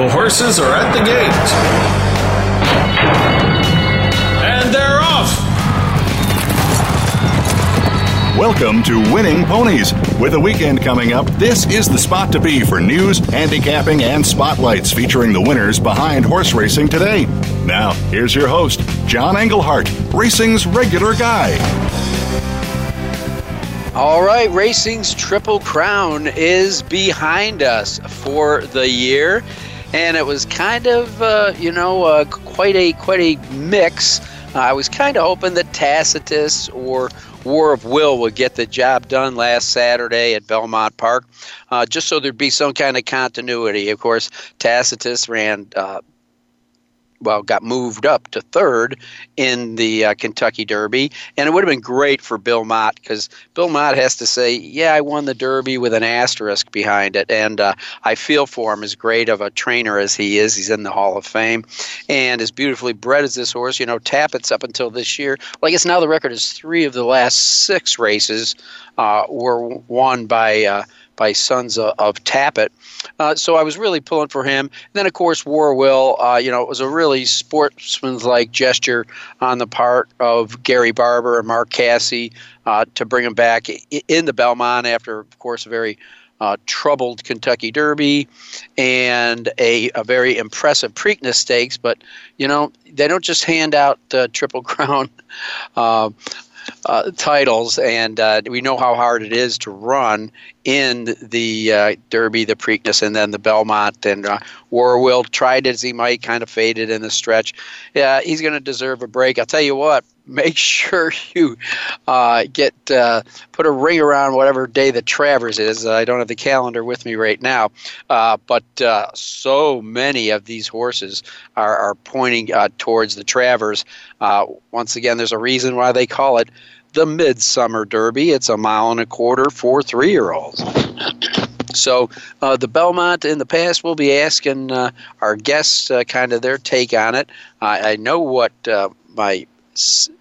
The horses are at the gate. And they're off! Welcome to Winning Ponies. With a weekend coming up, this is the spot to be for news, handicapping, and spotlights featuring the winners behind horse racing today. Now, here's your host, John Englehart, racing's regular guy. All right, racing's Triple Crown is behind us for the year and it was kind of uh, you know uh, quite a quite a mix. Uh, I was kind of hoping that Tacitus or War of Will would get the job done last Saturday at Belmont Park, uh, just so there'd be some kind of continuity. Of course, Tacitus ran uh, well, got moved up to third in the uh, Kentucky Derby, and it would have been great for Bill Mott because Bill Mott has to say, "Yeah, I won the Derby with an asterisk behind it," and uh, I feel for him. As great of a trainer as he is, he's in the Hall of Fame, and as beautifully bred as this horse. You know, Tapit's up until this year. Well, I guess now the record is three of the last six races uh, were won by uh, by sons of, of Tapit. Uh, so I was really pulling for him. And then, of course, War Will, uh, you know, it was a really sportsmanlike gesture on the part of Gary Barber and Mark Casse uh, to bring him back in the Belmont after, of course, a very uh, troubled Kentucky Derby and a, a very impressive Preakness Stakes. But, you know, they don't just hand out uh, Triple Crown uh, uh, titles, and uh, we know how hard it is to run in the uh, Derby, the Preakness, and then the Belmont. And uh, Warwill tried as he might, kind of faded in the stretch. Yeah, he's going to deserve a break. I'll tell you what. Make sure you uh, get uh, put a ring around whatever day the Travers is. I don't have the calendar with me right now, uh, but uh, so many of these horses are, are pointing uh, towards the Travers. Uh, once again, there's a reason why they call it the Midsummer Derby. It's a mile and a quarter for three year olds. So, uh, the Belmont in the past, we'll be asking uh, our guests uh, kind of their take on it. I know what my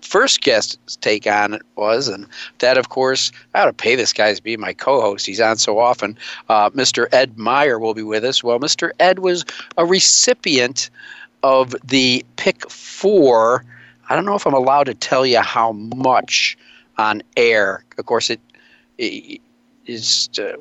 first guest take on it was, and that, of course, I ought to pay this guy to be my co-host. He's on so often. Uh, Mr. Ed Meyer will be with us. Well, Mr. Ed was a recipient of the Pick Four I don't know if I'm allowed to tell you how much on air. Of course, it, it is. Uh,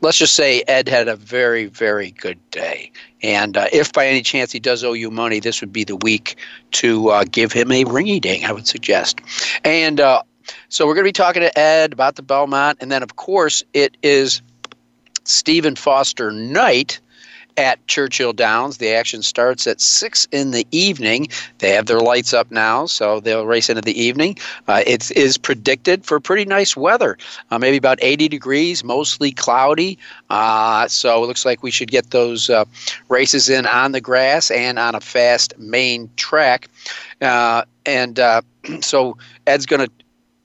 let's just say Ed had a very, very good day. And uh, if by any chance he does owe you money, this would be the week to uh, give him a ringy ding, I would suggest. And uh, so we're going to be talking to Ed about the Belmont. And then, of course, it is Stephen Foster Night at Churchill Downs. The action starts at 6 in the evening. They have their lights up now, so they'll race into the evening. Uh, it is predicted for pretty nice weather, uh, maybe about 80 degrees, mostly cloudy. Uh, so it looks like we should get those uh, races in on the grass and on a fast main track. Uh, and uh, so Ed's going to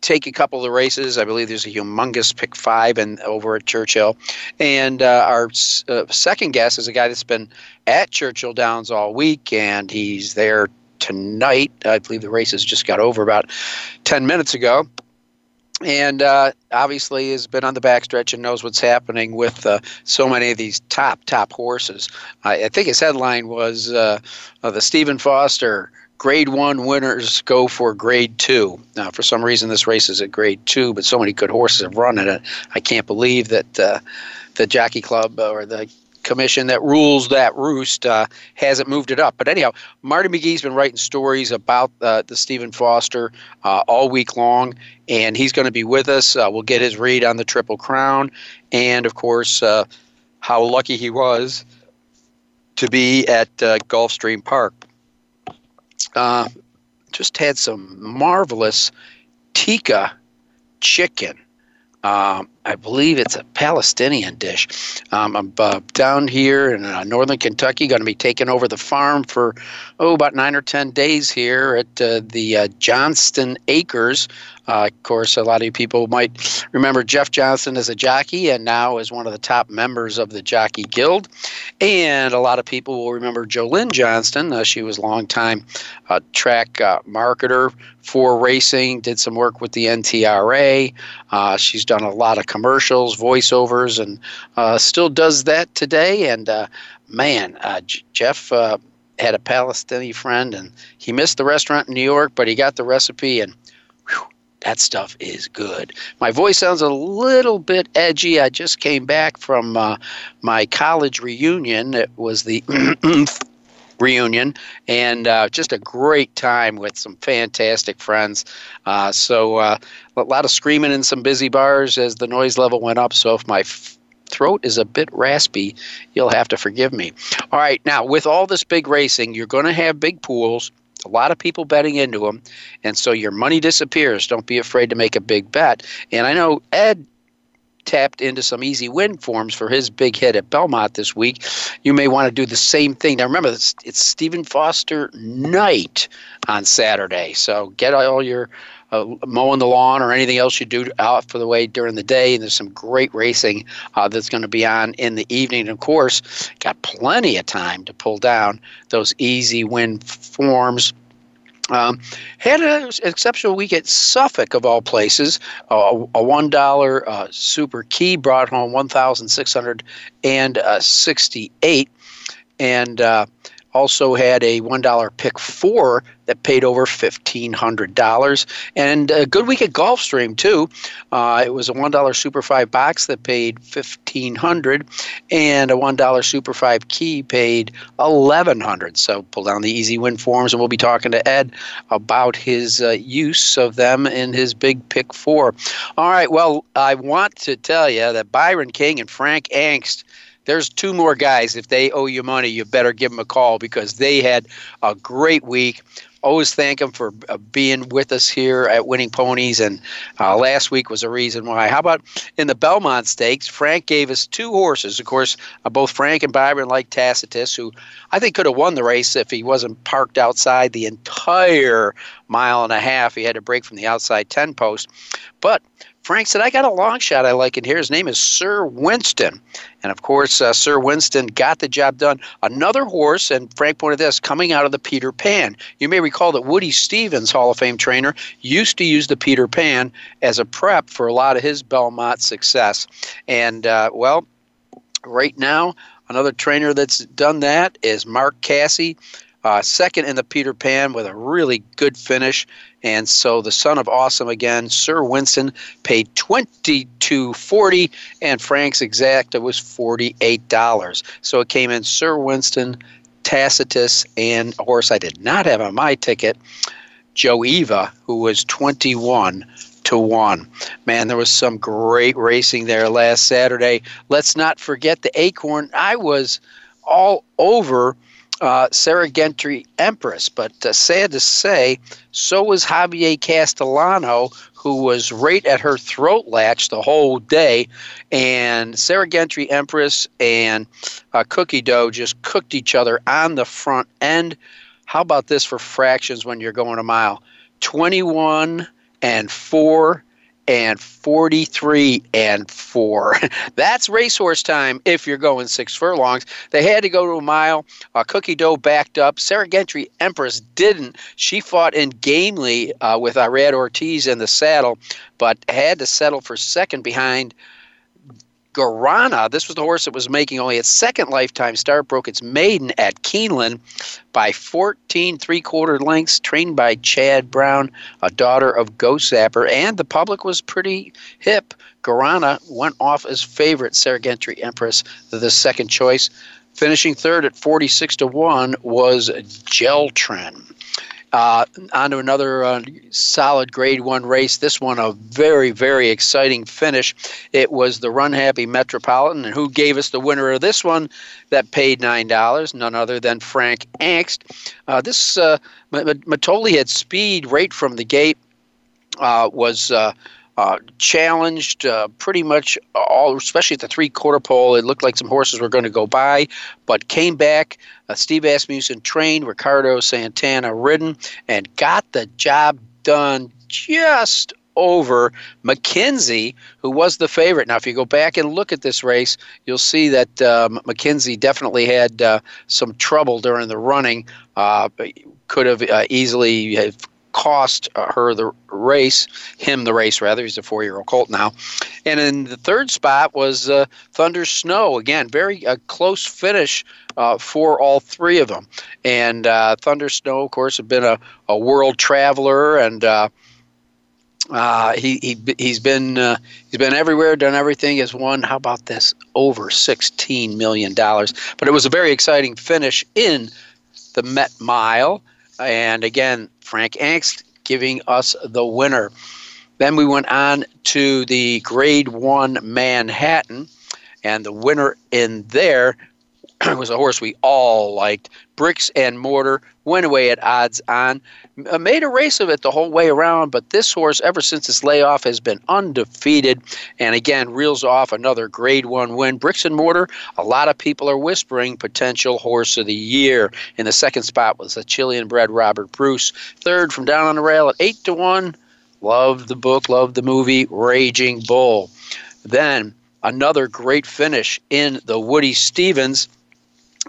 take a couple of the races. I believe there's a humongous pick five and over at Churchill. And uh, our uh, second guest is a guy that's been at Churchill Downs all week, and he's there tonight. I believe the races just got over about 10 minutes ago. And uh, obviously has been on the backstretch and knows what's happening with uh, so many of these top top horses. I think his headline was uh, the Stephen Foster grade one winners go for grade two. Now, for some reason, this race is at grade two, but so many good horses have run in it. I can't believe that uh, the Jockey Club or the commission that rules that roost uh, hasn't moved it up. But anyhow, Marty McGee's been writing stories about uh, the Stephen Foster uh, all week long, and he's going to be with us. Uh, we'll get his read on the Triple Crown, and of course, uh, how lucky he was to be at uh, Gulfstream Park uh, just had some marvelous tikka chicken. Um, I believe it's a Palestinian dish. Um, I'm uh, down here in uh, northern Kentucky, going to be taking over the farm for oh about nine or ten days here at uh, the uh, Johnston Acres uh, of course, a lot of people might remember Jeff Johnson as a jockey and now as one of the top members of the Jockey Guild. And a lot of people will remember Jolynn Johnston. Uh, she was a longtime uh, track uh, marketer for racing, did some work with the NTRA. Uh, she's done a lot of commercials, voiceovers, and uh, still does that today. And uh, man, J- Jeff had a Palestinian friend, and he missed the restaurant in New York, but he got the recipe, and that stuff is good. My voice sounds a little bit edgy. I just came back from uh, my college reunion. It was the reunion and uh, just a great time with some fantastic friends. Uh, so uh, a lot of screaming in some busy bars as the noise level went up. So if my f- throat is a bit raspy, you'll have to forgive me. All right, now with all this big racing, you're going to have big pools. A lot of people betting into them, and so your money disappears. Don't be afraid to make a big bet. And I know Ed tapped into some easy win forms for his big hit at Belmont this week. You may want to do the same thing. Now, remember, it's, it's Stephen Foster night on Saturday. So get all your uh, mowing the lawn or anything else you do out for the way during the day. And there's some great racing uh, that's going to be on in the evening. And of course, got plenty of time to pull down those easy win forms um, had an exceptional week at Suffolk, of all places. Uh, a one dollar uh, super key brought home one thousand six hundred and sixty-eight, and uh, also had a $1 pick four that paid over $1,500. And a good week at Gulfstream, too. Uh, it was a $1 Super 5 box that paid $1,500 and a $1 Super 5 key paid $1,100. So pull down the easy win forms, and we'll be talking to Ed about his uh, use of them in his big pick four. All right, well, I want to tell you that Byron King and Frank Angst – there's two more guys. If they owe you money, you better give them a call because they had a great week. Always thank them for uh, being with us here at Winning Ponies, and uh, last week was a reason why. How about in the Belmont Stakes? Frank gave us two horses. Of course, uh, both Frank and Byron like Tacitus, who I think could have won the race if he wasn't parked outside the entire mile and a half. He had to break from the outside 10 post. But Frank said, I got a long shot I like in here. His name is Sir Winston. And of course, uh, Sir Winston got the job done. Another horse, and Frank pointed this, coming out of the Peter Pan. You may recall that Woody Stephens, Hall of Fame trainer, used to use the Peter Pan as a prep for a lot of his Belmont success. And, uh, well, right now, another trainer that's done that is Mark Casse. Uh, second in the Peter Pan with a really good finish. And so the son of awesome again, Sir Winston, paid twenty two forty, and Frank's exacta was forty eight dollars. So it came in Sir Winston, Tacitus, and a horse I did not have on my ticket, Joevia, who was twenty one to one. Man, there was some great racing there last Saturday. Let's not forget the Acorn. I was all over uh, Serengeti Empress. But uh, sad to say, so was Javier Castellano, who was right at her throat latch the whole day. And Serengeti Empress and uh, Cookie Dough just cooked each other on the front end. How about this for fractions when you're going a mile? 21 and 4 and 43 and 4. That's racehorse time if you're going six furlongs. They had to go to a mile. Uh, Cookie Dough backed up. Serengeti Empress didn't. She fought in gamely uh, with Irad Ortiz in the saddle, but had to settle for second behind Guarana, this was the horse that was making only its second lifetime start, broke its maiden at Keeneland by 14 three quarter lengths, trained by Chad Brown, a daughter of Ghostzapper, and the public was pretty hip. Guarana went off as favorite, Sarah Empress, the second choice. Finishing third at 46 to 1 was Geltrin. Uh, on to another uh, solid grade one race. This one, a very, very exciting finish. It was the Run Happy Metropolitan. And who gave us the winner of this one that paid $9? None other than Frank Angst. Uh, this uh, Mitole had speed right from the gate, uh, was. Uh, uh, challenged uh, pretty much all, especially at the three quarter pole. It looked like some horses were going to go by, but came back. Uh, Steve Asmussen trained, Ricardo Santana ridden, and got the job done just over McKenzie, who was the favorite. Now, if you go back and look at this race, you'll see that um, McKenzie definitely had uh, some trouble during the running. Uh, could have uh, easily have cost uh, her the race, him the race rather. He's a four-year-old colt now. And in the third spot was uh, Thunder Snow. Again, very uh, close finish uh, for all three of them. And uh, Thunder Snow, of course, had been a, a world traveler and. Uh, uh, he he he's been he's been everywhere, done everything. Has won. How about this? Over sixteen million dollars. But it was a very exciting finish in the Met Mile, and again, Frank Angst giving us the winner. Then we went on to the Grade One Manhattan, and the winner in there was a horse we all liked. Bricks and Mortar went away at odds on. Made a race of it the whole way around, but this horse, ever since its layoff, has been undefeated. And again, reels off another grade one win. Bricks and Mortar, a lot of people are whispering potential horse of the year. In the second spot was the Chilean bred Robert Bruce. Third from down on the rail at 8 to 1. Loved the book, loved the movie, Raging Bull. Then another great finish in the Woody Stephens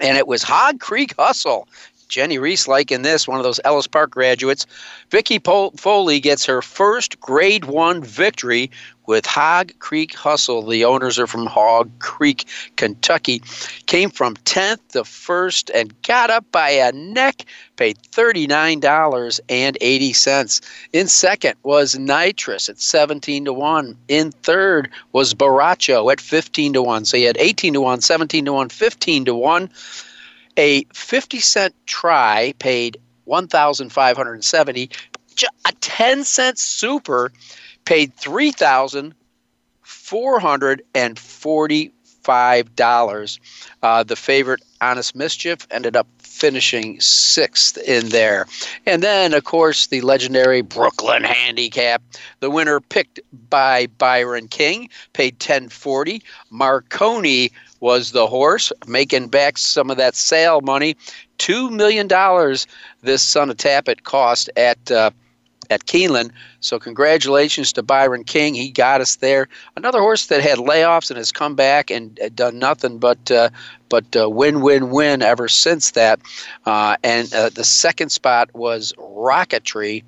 and it was Hog Creek Hustle. Jennie Rees like in this, one of those Ellis Park graduates. Vicki Foley gets her first grade one victory with Hog Creek Hustle. The owners are from Hog Creek, Kentucky. Came from 10th to 1st and got up by a neck, paid $39.80. In second was Nitrous at 17 to 1. In third was Baracho at 15 to 1. So you had 18 to 1, 17 to 1, 15 to 1. A 50 cent try paid 1570 a 10 cent super paid three thousand four hundred and forty-five dollars. Uh, the favorite, Honest Mischief, ended up finishing sixth in there. And then, of course, the legendary Brooklyn Handicap. The winner picked by Byron King paid ten forty. Marconi was the horse, making back some of that sale money. Two million dollars this son of Tapit cost at. Uh, at Keeneland. So congratulations to Byron King. He got us there. Another horse that had layoffs and has come back and done nothing but uh, but uh, win win win ever since that. Uh, and uh, the second spot was Rocketry,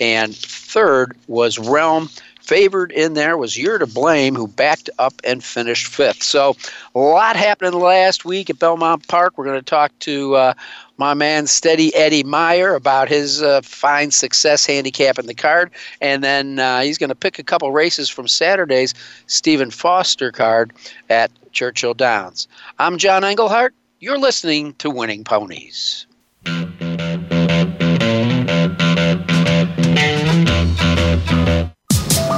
and third was Realm. Favored in there was You're to Blame, who backed up and finished fifth. So, a lot happened last week at Belmont Park. We're going to talk to uh, my man Steady Eddie Meyer about his uh, fine success handicapping the card, and then uh, he's going to pick a couple races from Saturday's Stephen Foster card at Churchill Downs. I'm John Englehart. You're listening to Winning Ponies.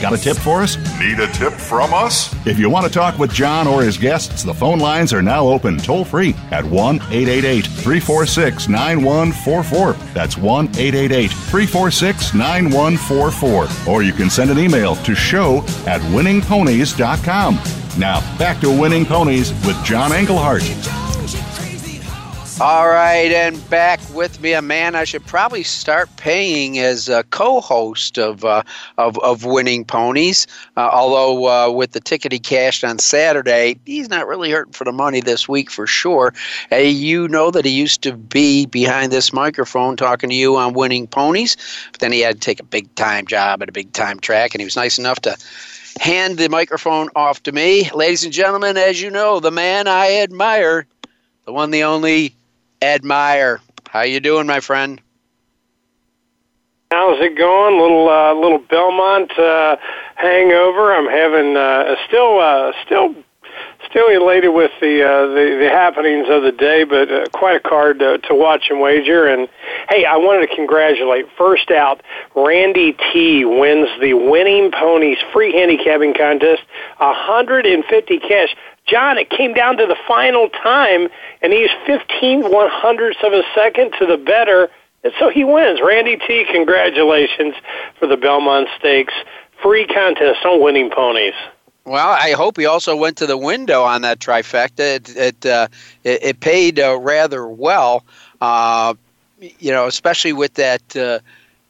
Got a tip for us? Need a tip from us? If you want to talk with John or his guests, the phone lines are now open toll free at 1 888 346 9144. That's 1 888 346 9144. Or you can send an email to show at winningponies.com. Now, back to Winning Ponies with John Englehart. All right, and back with me, a man I should probably start paying as a co-host of uh, of, of Winning Ponies. Uh, although uh, with the ticket he cashed on Saturday, he's not really hurting for the money this week for sure. Hey, you know that he used to be behind this microphone talking to you on Winning Ponies, but then he had to take a big time job at a big time track, and he was nice enough to hand the microphone off to me. Ladies and gentlemen, as you know, the man I admire, the one, the only Ed Meyer. How you doing, my friend? How's it going? Little uh, little Belmont uh, hangover. I'm having uh, still uh, still still elated with the, uh, the the happenings of the day, but uh, quite a card to, to watch and wager. And hey, I wanted to congratulate first out Randy T wins the Winning Ponies free handicapping contest, 150 cash. John, it came down to the final time, and he's 15 one hundredths of a second to the better, and so he wins. Randy T, congratulations for the Belmont Stakes. Free contest on winning ponies. Well, I hope he also went to the window on that trifecta. It it uh, it, it, paid uh, rather well, uh, you know, especially with that uh,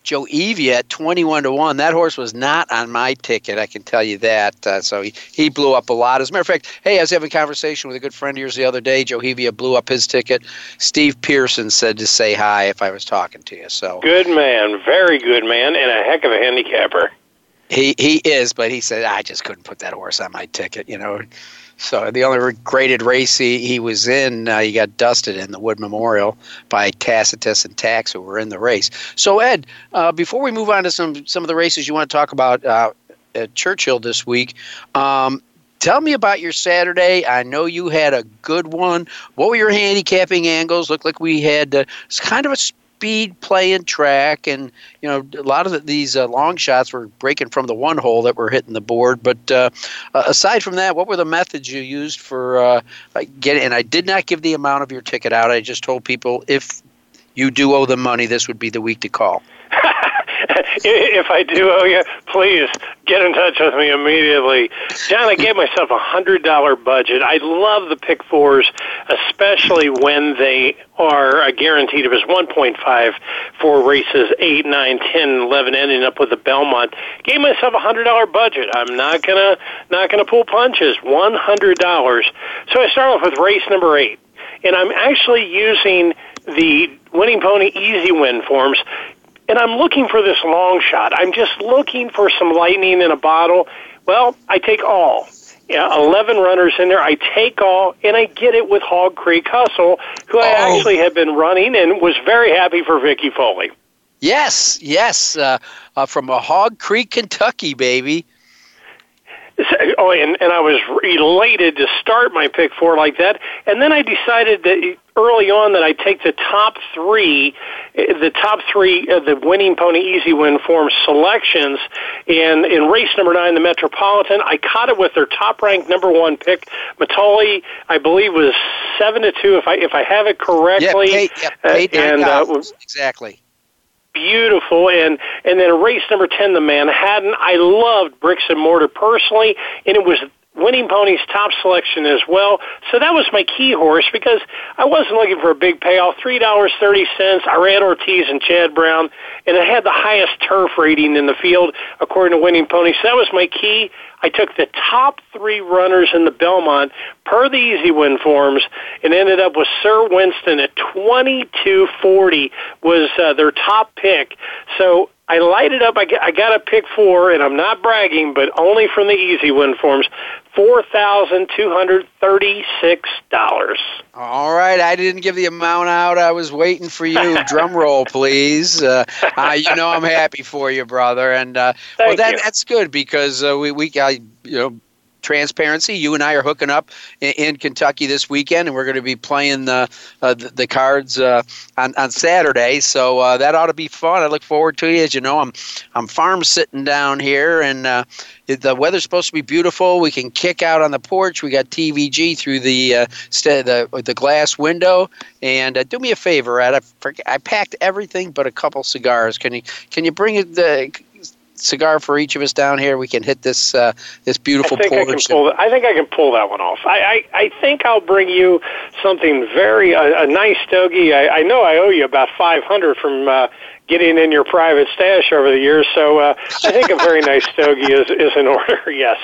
Joevia at 21 to 1. That horse was not on my ticket, I can tell you that. Uh, so he, he blew up a lot. As a matter of fact, hey, I was having a conversation with a good friend of yours the other day. Joevia blew up his ticket. Steve Pearson said to say hi if I was talking to you. So Good man, very good man, and a heck of a handicapper. He, he is, but he said, I just couldn't put that horse on my ticket, you know. So the only graded race he, he was in, uh, he got dusted in the Wood Memorial by Tacitus and Tax, who were in the race. So Ed, uh, before we move on to some some of the races you want to talk about uh, at Churchill this week, um, tell me about your Saturday. I know you had a good one. What were your handicapping angles? Looked like we had uh, kind of a speed play and track, and you know a lot of the, these uh, long shots were breaking from the one hole that were hitting the board. But uh, aside from that, what were the methods you used for uh, getting? And I did not give the amount of your ticket out. I just told people if you do owe them money, this would be the week to call. if I do oh, owe you, please get in touch with me immediately. John, I gave myself a hundred dollar budget. I love the pick fours, especially when they are a guaranteed. It was one point five for races eight, nine, ten, eleven, ending up with the Belmont. Gave myself a hundred dollar budget. I'm not gonna not gonna pull punches. One hundred dollars. So I start off with race number eight, and I'm actually using the winning pony easy win forms and I'm looking for this long shot. I'm just looking for some lightning in a bottle. Well, I take all. Yeah, 11 runners in there. I take all, and I get it with Hog Creek Hustle, who I oh. actually have been running and was very happy for Vicki Foley. Yes, yes, uh, uh, from a Hog Creek, Kentucky, baby. Oh, and, and I was elated to start my pick four like that. And then I decided that early on that I take the top three, the top three of the winning pony easy win form selections. And in race number nine, the Metropolitan, I caught it with their top ranked number one pick. Mitole, I believe, was seven to two, if I if I have it correctly. Yeah, pay, yeah, paid uh, and uh, exactly beautiful. And and then race number ten, the Manhattan. I loved bricks and mortar personally, and it was Winning Pony's top selection as well. So that was my key horse because I wasn't looking for a big payoff. Three dollars thirty cents. Irad Ortiz and Chad Brown, and it had the highest turf rating in the field according to Winning Pony. So that was my key. I took the top three runners in the Belmont per the easy win forms and ended up with Sir Winston at 2240 was uh, their top pick. So I lighted up. I got, a pick four, and I'm not bragging, but only from the easy win forms, four thousand two hundred thirty-six dollars. All right, I didn't give the amount out. I was waiting for you. Drum roll, please. Uh, uh, you know I'm happy for you, brother. And uh, well, that, that's good because uh, we we I, you know transparency. You and I are hooking up in, in Kentucky this weekend, and we're going to be playing the uh, the, the, cards uh, on on Saturday. So uh, that ought to be fun. I look forward to it. As you know, I'm I'm farm sitting down here, and uh, the weather's supposed to be beautiful. We can kick out on the porch. We got TVG through the uh, st- the the glass window. And uh, do me a favor, Ed. I, I packed everything but a couple cigars. Can you can you bring it cigar for each of us down here. We can hit this uh, this beautiful I think porch. I can pull. I think I can pull that one off. I I, I think I'll bring you something very a, a nice stogie. I, I know I owe you about five hundred from. Uh, Getting in your private stash over the years, so uh, I think a very nice stogie is, is in order. Yes.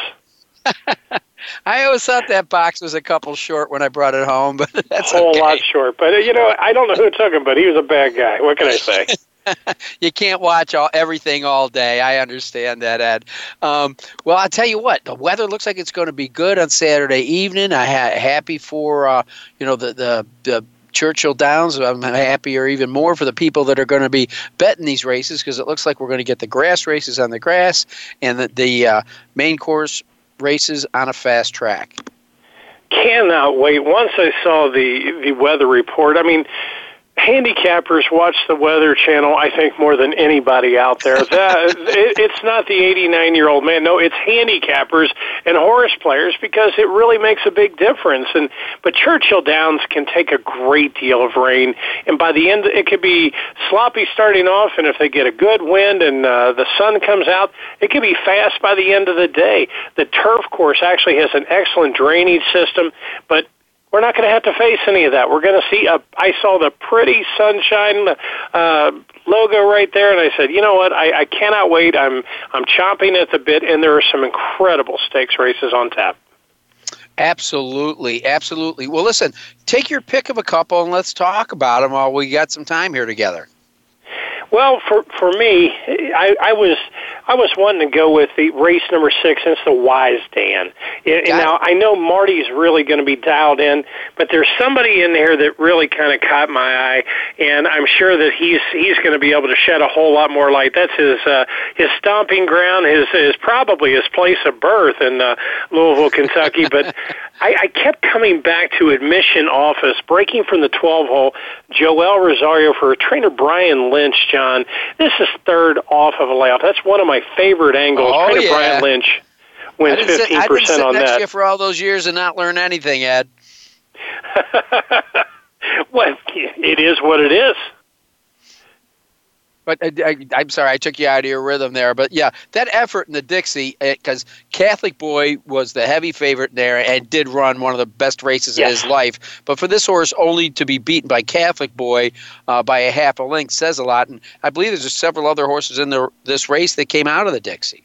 I always thought that box was a couple short when I brought it home, but that's a whole okay. lot short. But uh, you know, I don't know who took him, but he was a bad guy. What can I say? you can't watch all everything all day. I understand that, Ed. Um, well, I'll tell you what. The weather looks like it's going to be good on Saturday evening. I ha- happy for uh, you know the the. the Churchill Downs. I'm happier even more for the people that are going to be betting these races because it looks like we're going to get the grass races on the grass and the, the uh, main course races on a fast track. Cannot wait. Once I saw the the weather report, I mean, handicappers watch the Weather Channel, I think, more than anybody out there. That, it, it's not the 89 year old man. No, it's handicappers and horse players because it really makes a big difference. And but Churchill Downs can take a great deal of rain, and by the end, it could be sloppy starting off, and if they get a good wind and uh, the sun comes out, it could be fast by the end of the day. The turf course actually has an excellent drainage system, but we're not going to have to face any of that. We're going to see a. I saw the pretty sunshine uh, logo right there, and I said, you know what? I, I cannot wait. I'm I'm chomping at the bit, and there are some incredible stakes races on tap. Absolutely, absolutely. Well, listen, take your pick of a couple, and let's talk about them while we got some time here together. Well, for for me, I, I was I was wanting to go with the race number six, and it's the Wise Dan. And, and now I know Marty's really going to be dialed in, but there's somebody in there that really kind of caught my eye, and I'm sure that he's he's going to be able to shed a whole lot more light. That's his uh, his stomping ground, his is probably his place of birth in uh, Louisville, Kentucky. But I, I kept coming back to admission office, breaking from the 12 hole. Joel Rosario for trainer Brian Lynch, John. This is third off of a layoff. That's one of my favorite angles. Oh, trainer yeah. Brian Lynch wins I didn't sit, fifteen percent on that. for all those years and not learn anything, Ed. well, it is what it is. But I, I, I'm sorry, I took you out of your rhythm there. But yeah, that effort in the Dixie, because Catholic Boy was the heavy favorite there and did run one of the best races Yes. of his life. But for this horse only to be beaten by Catholic Boy uh, by a half a length says a lot. And I believe there's several other horses in the, this race that came out of the Dixie.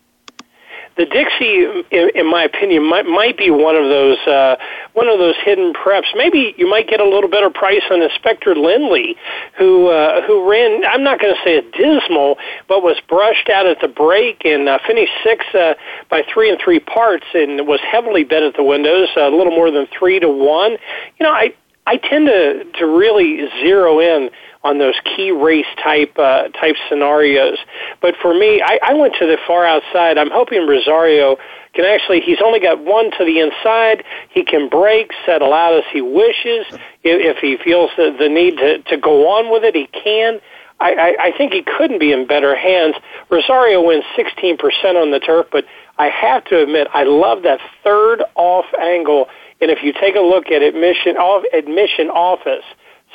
The Dixie, in, in my opinion, might, might be one of those uh, one of those hidden preps. Maybe you might get a little better price on Inspector Lindley, who uh, who ran. I'm not going to say a dismal, but was brushed out at the break and uh, finished sixth uh, by three and three parts, and was heavily bet at the windows, a little more than three to one. You know, I I tend to to really zero in on those key race type uh, type scenarios. But for me, I, I went to the far outside. I'm hoping Rosario can actually. He's only got one to the inside. He can break, settle out as he wishes. If, if he feels the, the need to, to go on with it, he can. I, I, I think he couldn't be in better hands. Rosario wins 16% on the turf, but I have to admit, I love that third off angle. And if you take a look at admission admission office,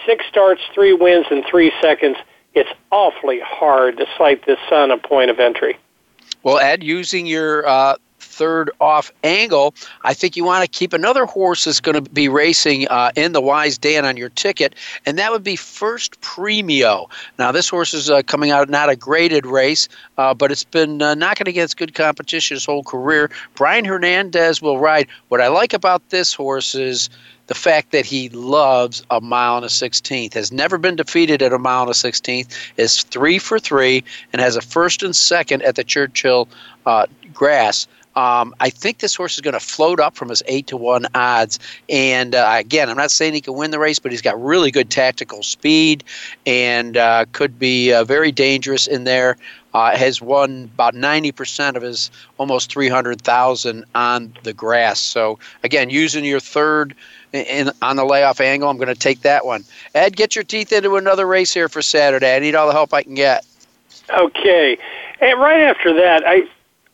six starts, three wins and three seconds. It's awfully hard to cite this son a point of entry. Well, Ed, using your uh, third off angle, I think you want to keep another horse that's going to be racing uh, in the Wise Dan on your ticket, and that would be First Premio. Now, this horse is uh, coming out not a graded race, uh, but it's been uh, knocking against good competition his whole career. Brian Hernandez will ride. What I like about this horse is the fact that he loves a mile and a sixteenth, has never been defeated at a mile and a sixteenth, is three for three, and has a first and second at the Churchill uh, grass. Um, I think this horse is going to float up from his eight to one odds. And uh, again, I'm not saying he can win the race, but he's got really good tactical speed and uh, could be uh, very dangerous in there. Uh, has won about 90% of his almost 300,000 on the grass. So again, using your third in, on the layoff angle, I'm going to take that one. Ed, get your teeth into another race here for Saturday. I need all the help I can get. Okay, and right after that, I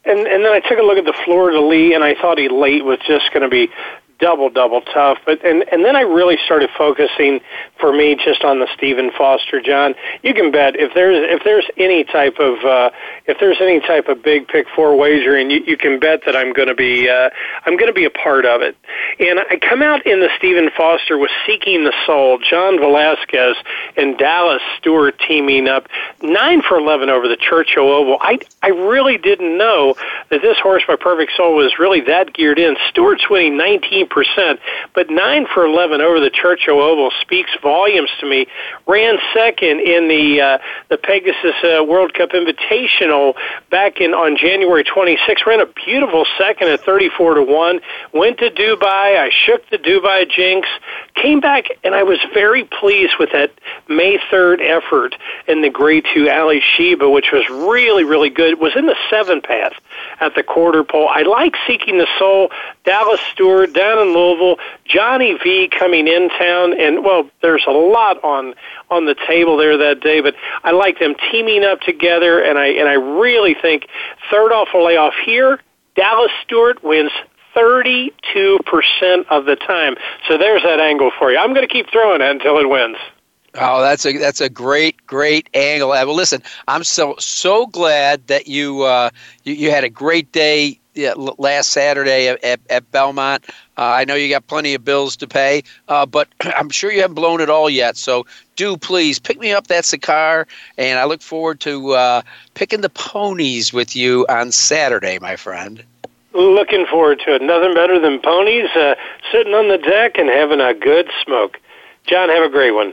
and and then I took a look at the Fleur de Lis, and I thought Elate was just going to be double double tough. But and and then I really started focusing for me just on the Stephen Foster, John. You can bet if there's if there's any type of uh, if there's any type of big pick four wagering, you, you can bet that I'm going to be uh, I'm going to be a part of it. And I come out in the Stephen Foster with Seeking the Soul, John Velazquez and Dallas Stewart teaming up nine for eleven over the Churchill Oval. I I really didn't know that this horse by Perfect Soul was really that geared in. Stewart's winning 19%, but nine for 11 over the Churchill Oval speaks volumes to me. Ran second in the uh, the Pegasus uh, World Cup Invitational back in on January 26. Ran a beautiful second at 34 to one. Went to Dubai. I shook the Dubai jinx. Came back and I was very pleased with that May 3rd effort in the Grade Two Alysheba, which was really really good. It was in the seven path at the quarter pole. I like Seeking the Soul. Dallas Stewart down in Louisville. Johnny V coming in town, and well, there's a lot on on the table there that day. But I like them teaming up together, and I and I really think third off a layoff here. Dallas Stewart wins 32% of the time. So there's that angle for you. I'm going to keep throwing it until it wins. Oh, that's a that's a great great angle. Uh, well, listen, I'm so so glad that you uh, you, you had a great day yeah, last Saturday at, at, Belmont. Uh, I know you got plenty of bills to pay, uh, but I'm sure you haven't blown it all yet. So do please pick me up. that car, and I look forward to uh, picking the ponies with you on Saturday, my friend. Looking forward to it. Nothing better than ponies uh, sitting on the deck and having a good smoke. John, have a great one.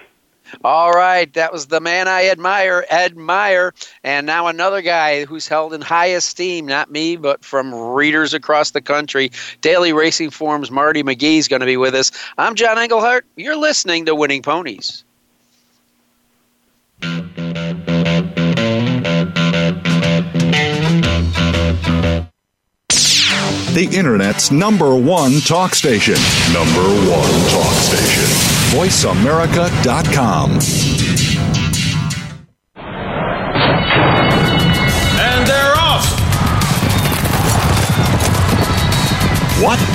All right, that was the man I admire, Ed Meyer, and now another guy who's held in high esteem, not me, but from readers across the country. Daily Racing Form's Marty McGee is going to be with us. I'm John Englehart. You're listening to Winning Ponies. The Internet's number one talk station. Number one talk station VoiceAmerica.com. And they're off! What?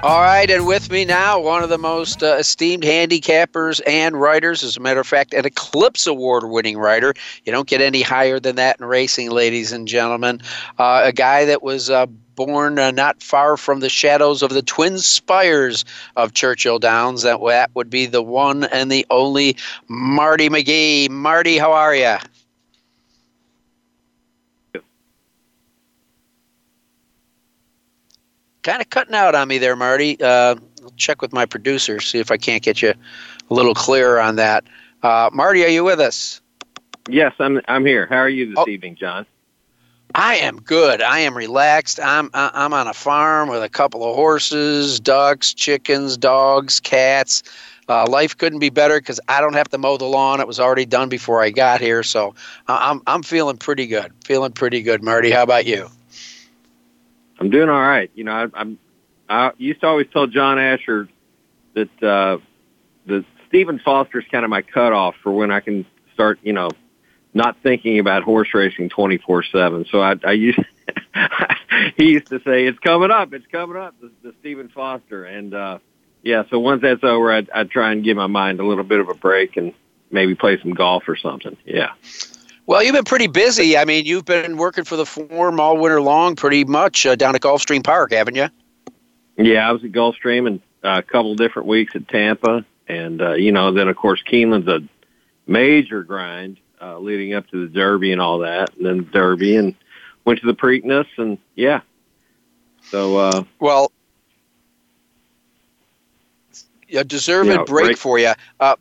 All right, and with me now, one of the most uh, esteemed handicappers and writers. As a matter of fact, an Eclipse Award winning writer. You don't get any higher than that in racing, ladies and gentlemen. Uh, a guy that was uh, born uh, not far from the shadows of the twin spires of Churchill Downs. That, that would be the one and the only Marty McGee. Marty, how are you? Kind of cutting out on me there, Marty. Uh, I'll check with my producer, see if I can't get you a little clearer on that. Uh, Marty, are you with us? Yes, I'm. I'm here. How are you this oh. evening, John? I am good. I am relaxed. I'm I'm on a farm with a couple of horses, ducks, chickens, dogs, cats. Uh, life couldn't be better because I don't have to mow the lawn. It was already done before I got here, so I'm I'm feeling pretty good. Feeling pretty good, Marty. How about you? I'm doing all right. You know, I, I'm. I used to always tell John Asher that uh, that Stephen Foster's kind of my cutoff for when I can start. You know, not thinking about horse racing 24 seven. So I, I used. he used to say, "It's coming up. It's coming up." The, the Stephen Foster and. uh yeah, so once that's over, I'd, I'd try and give my mind a little bit of a break and maybe play some golf or something. Yeah. Well, you've been pretty busy. I mean, you've been working for the form all winter long, pretty much uh, down at Gulfstream Park, haven't you? Yeah, I was at Gulfstream and uh, a couple different weeks at Tampa, and uh, you know, then of course Keeneland's a major grind uh, leading up to the Derby and all that, and then Derby, and went to the Preakness, and yeah. So uh, well, a deserved Yeah, break right. for you. Uh,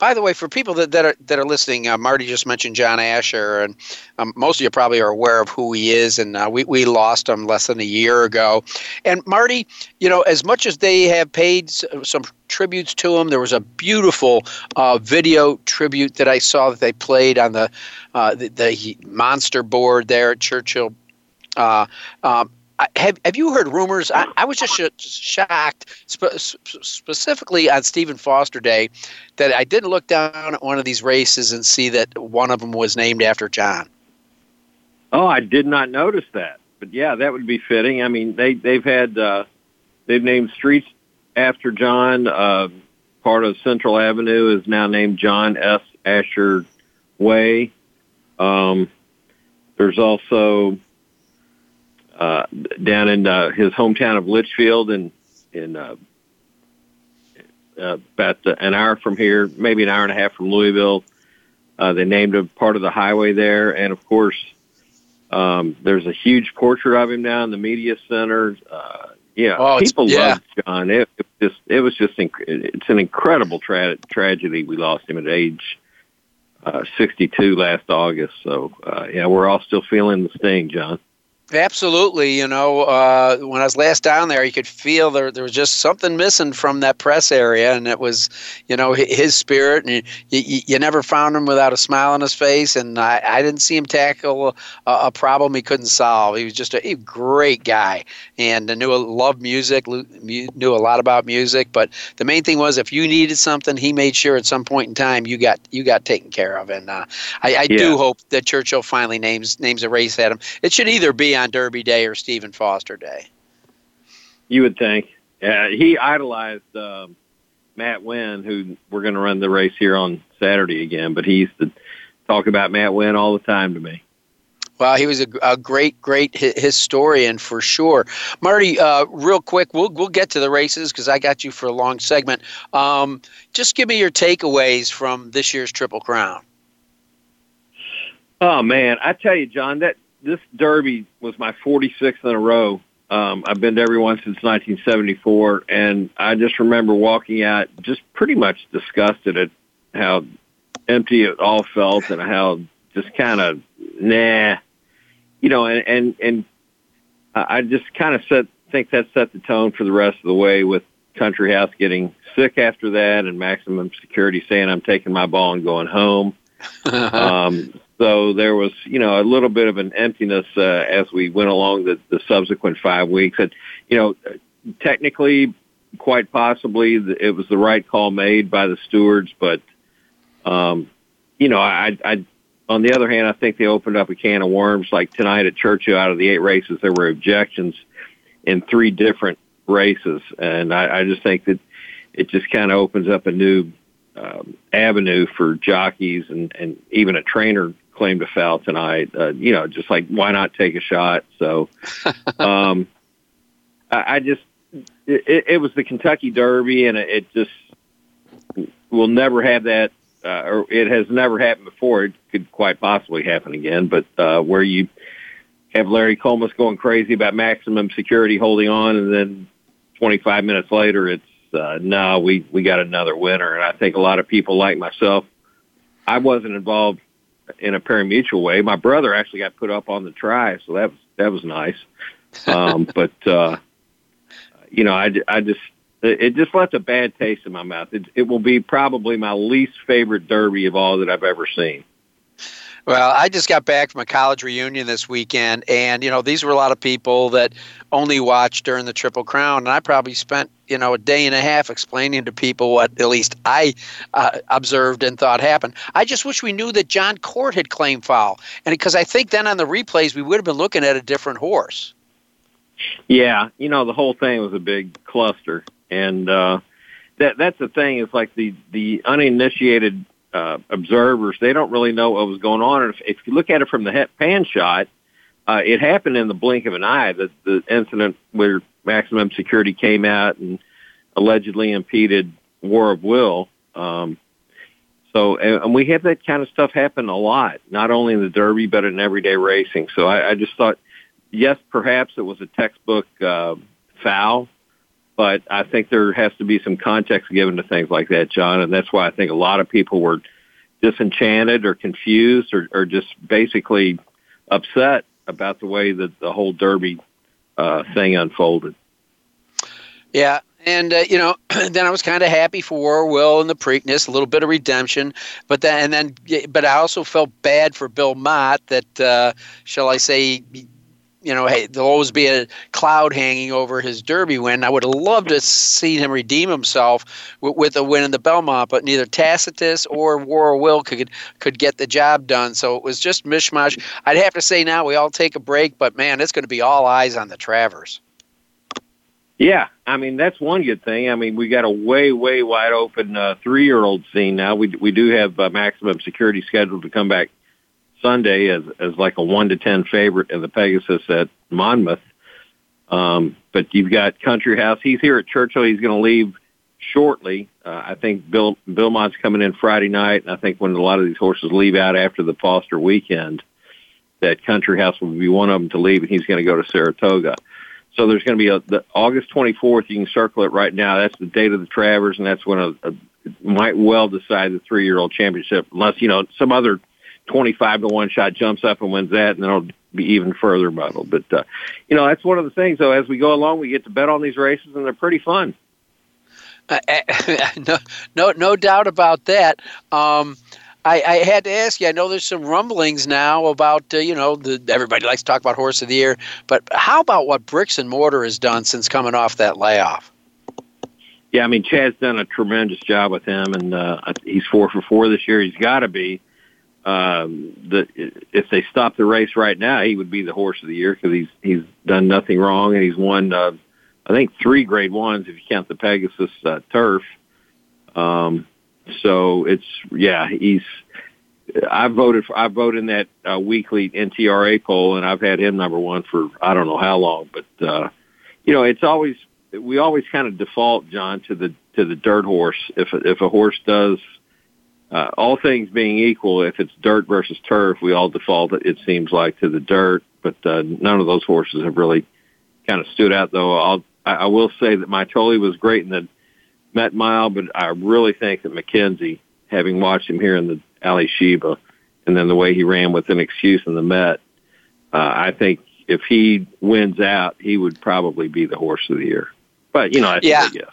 by the way, for people that, that are that are listening, uh, Marty just mentioned John Asher, and um, most of you probably are aware of who he is. And uh, we we lost him less than a year ago. And Marty, you know, as much as they have paid some tributes to him, there was a beautiful uh, video tribute that I saw that they played on the uh, the, the monster board there at Churchill. Uh, um, have Have you heard rumors? I, I was just sh- shocked, spe- specifically on Stephen Foster Day, that I didn't look down at one of these races and see that one of them was named after John. Oh, I did not notice that. But yeah, that would be fitting. I mean, they they've had uh, they've named streets after John. Uh, part of Central Avenue is now named John S. Asher Way. Um, there's also uh, down in uh, his hometown of Litchfield, in in uh, uh, about an hour from here, maybe an hour and a half from Louisville. Uh, they named a part of the highway there, and of course, um, there's a huge portrait of him now in the media center. Uh, yeah, Oh, people yeah. love John. It, it just it was just inc- it's an incredible tra- tragedy. We lost him at age uh, 62 last August. So uh, yeah, we're all still feeling the sting, John. Absolutely, you know, uh, when I was last down there, you could feel there there was just something missing from that press area, and it was, you know, his spirit, and you, you, you never found him without a smile on his face, and I, I didn't see him tackle a, a problem he couldn't solve. He was just a, a great guy, and knew loved music, knew a lot about music. But the main thing was, if you needed something, he made sure at some point in time you got you got taken care of, and uh, I, I Yeah. do hope that Churchill finally names names a race at him. It should either be on Derby Day or Stephen Foster Day. You would think. Yeah, he idolized um, Matt Winn, who we're going to run the race here on Saturday again. But he used to talk about Matt Winn all the time to me. Well, he was a, a great, great hi- historian for sure. Marty, uh, real quick, we'll we'll get to the races because I got you for a long segment. Um, just give me your takeaways from this year's Triple Crown. Oh man, I tell you, John, that this Derby was my 46th in a row. Um, I've been to every one since 1974, and I just remember walking out just pretty much disgusted at how empty it all felt and how just kind of nah, you know, and and and I I just kind of set think that set the tone for the rest of the way with Country House getting sick after that and Maximum Security saying I'm taking my ball and going home. um, so there was, you know, a little bit of an emptiness uh, as we went along the, the subsequent five weeks. And, you know, technically, quite possibly, it was the right call made by the stewards. But, um, you know, I, I, on the other hand, I think they opened up a can of worms. Like tonight at Churchill, out of the eight races, there were objections in three different races, and I, I just think that it just kind of opens up a new um, avenue for jockeys and, and even a trainer claimed to foul tonight. Uh, you know, just like why not take a shot? So, um, I, I just it, it was the Kentucky Derby, and it, it just will never have that, uh, or it has never happened before. It could quite possibly happen again, but uh, where you have Larry Collmus going crazy about maximum security holding on, and then 25 minutes later, it's uh, no, we we got another winner. And I think a lot of people like myself, I wasn't involved in a pari-mutuel way. My brother actually got put up on the try, so that was that was nice. Um, but uh, you know, I, I just it just left a bad taste in my mouth. It, it will be probably my least favorite Derby of all that I've ever seen. Well, I just got back from a college reunion this weekend, and you know these were a lot of people that only watched during the Triple Crown, and I probably spent you know a day and a half explaining to people what at least I uh, observed and thought happened. I just wish we knew that Jon Court had claimed foul, and because I think then on the replays we would have been looking at a different horse. Yeah, you know the whole thing was a big cluster, and uh, that that's the thing. Is like the the uninitiated uh, observers, they don't really know what was going on. And if, if you look at it from the pan shot, uh, it happened in the blink of an eye. The, the incident where maximum security came out and allegedly impeded War of Will. Um, so, and we have that kind of stuff happen a lot, not only in the Derby but in everyday racing. So, I, I just thought, yes, perhaps it was a textbook uh, foul, but I think there has to be some context given to things like that, John, and that's why I think a lot of people were disenchanted or confused or, or just basically upset about the way that the whole Derby uh, thing unfolded. Yeah, and uh, you know, then I was kind of happy for Will and the Preakness, a little bit of redemption, but then and then, but I also felt bad for Bill Mott that, uh, shall I say, you know, hey, there'll always be a cloud hanging over his Derby win. I would have loved to see him redeem himself with, with a win in the Belmont, but neither Tacitus or War Will could could get the job done. So it was just mishmash. I'd have to say now we all take a break, but man, it's going to be all eyes on the Travers. Yeah, I mean that's one good thing. I mean we got a way, way wide open uh, three-year-old scene now. We we do have uh, maximum security scheduled to come back Sunday as as like a one to ten favorite in the Pegasus at Monmouth. Um, but you've got Country House. He's here at Churchill. He's going to leave shortly. Uh, I think Bill Belmont's coming in Friday night, and I think when a lot of these horses leave out after the Foster weekend, that Country House will be one of them to leave, and he's going to go to Saratoga. So there's going to be a the August 24th. You can circle it right now. That's the date of the Travers, and that's when a, a might well decide the three-year-old championship, unless you know some other 25 to 1 shot jumps up and wins that, and then it'll be even further muddled. But, uh, you know, that's one of the things, though, as we go along, we get to bet on these races, and they're pretty fun. Uh, no, no, no doubt about that. Um, I, I, had to ask you. I know there's some rumblings now about uh, you know the, everybody likes to talk about horse of the year, but how about what Bricks and Mortar has done since coming off that layoff? Yeah, I mean Chad's done a tremendous job with him, and uh, he's four for four this year. He's got to be um, the, if they stop the race right now, he would be the horse of the year because he's he's done nothing wrong and he's won uh, I think three grade ones if you count the Pegasus uh, turf. Um, so it's yeah he's I voted for I voted in that uh, weekly NTRA poll and I've had him number one for I don't know how long, but uh, you know it's always we always kind of default John to the to the dirt horse if if a horse does uh, all things being equal, if it's dirt versus turf, we all default, it seems like, to the dirt. But uh, none of those horses have really kind of stood out, though. I'll, I will say that Mitole was great in the Met Mile, but I really think that McKinzie, having watched him here in the Alysheba, and then the way he ran with an excuse in the Met, uh, I think if he wins out, he would probably be the horse of the year. But you know, that's yeah. a guess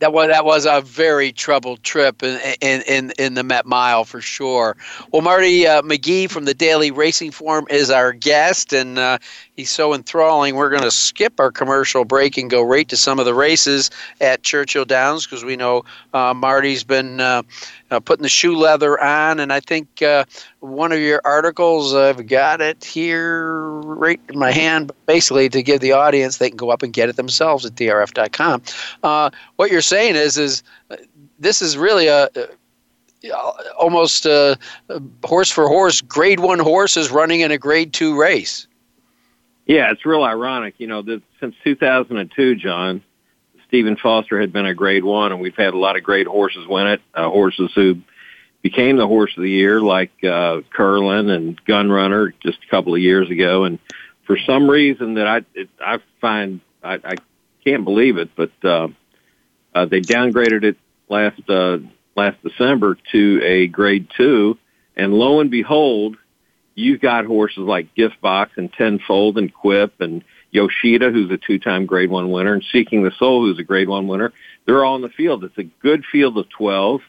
that was that was a very troubled trip in in in, in the Met Mile for sure. Well, Marty uh, McGee from the Daily Racing Form is our guest, and uh, he's so enthralling. We're going to skip our commercial break and go right to some of the races at Churchill Downs because we know uh, Marty's been uh, uh, putting the shoe leather on. And I think uh, one of your articles, I've got it here right in my hand, basically to give the audience, they can go up and get it themselves at drf.com. Uh, what you're saying is, is uh, this is really a, almost a, horse for horse, grade one horse is running in a grade two race. Yeah, it's real ironic. You know, that since 2002, John, Stephen Foster had been a grade one, and we've had a lot of great horses win it. Uh, horses who became the horse of the year, like uh, Curlin and Gun Runner, just a couple of years ago. And for some reason that I it, I find I, I can't believe it, but uh, uh, they downgraded it last uh, last December to a grade two, And lo and behold, you've got horses like Gift Box and Tenfold and Quip and Yoshida, who's a two-time Grade One winner, and Seeking the Soul, who's a Grade One winner. They're all in the field. It's a good field of twelve.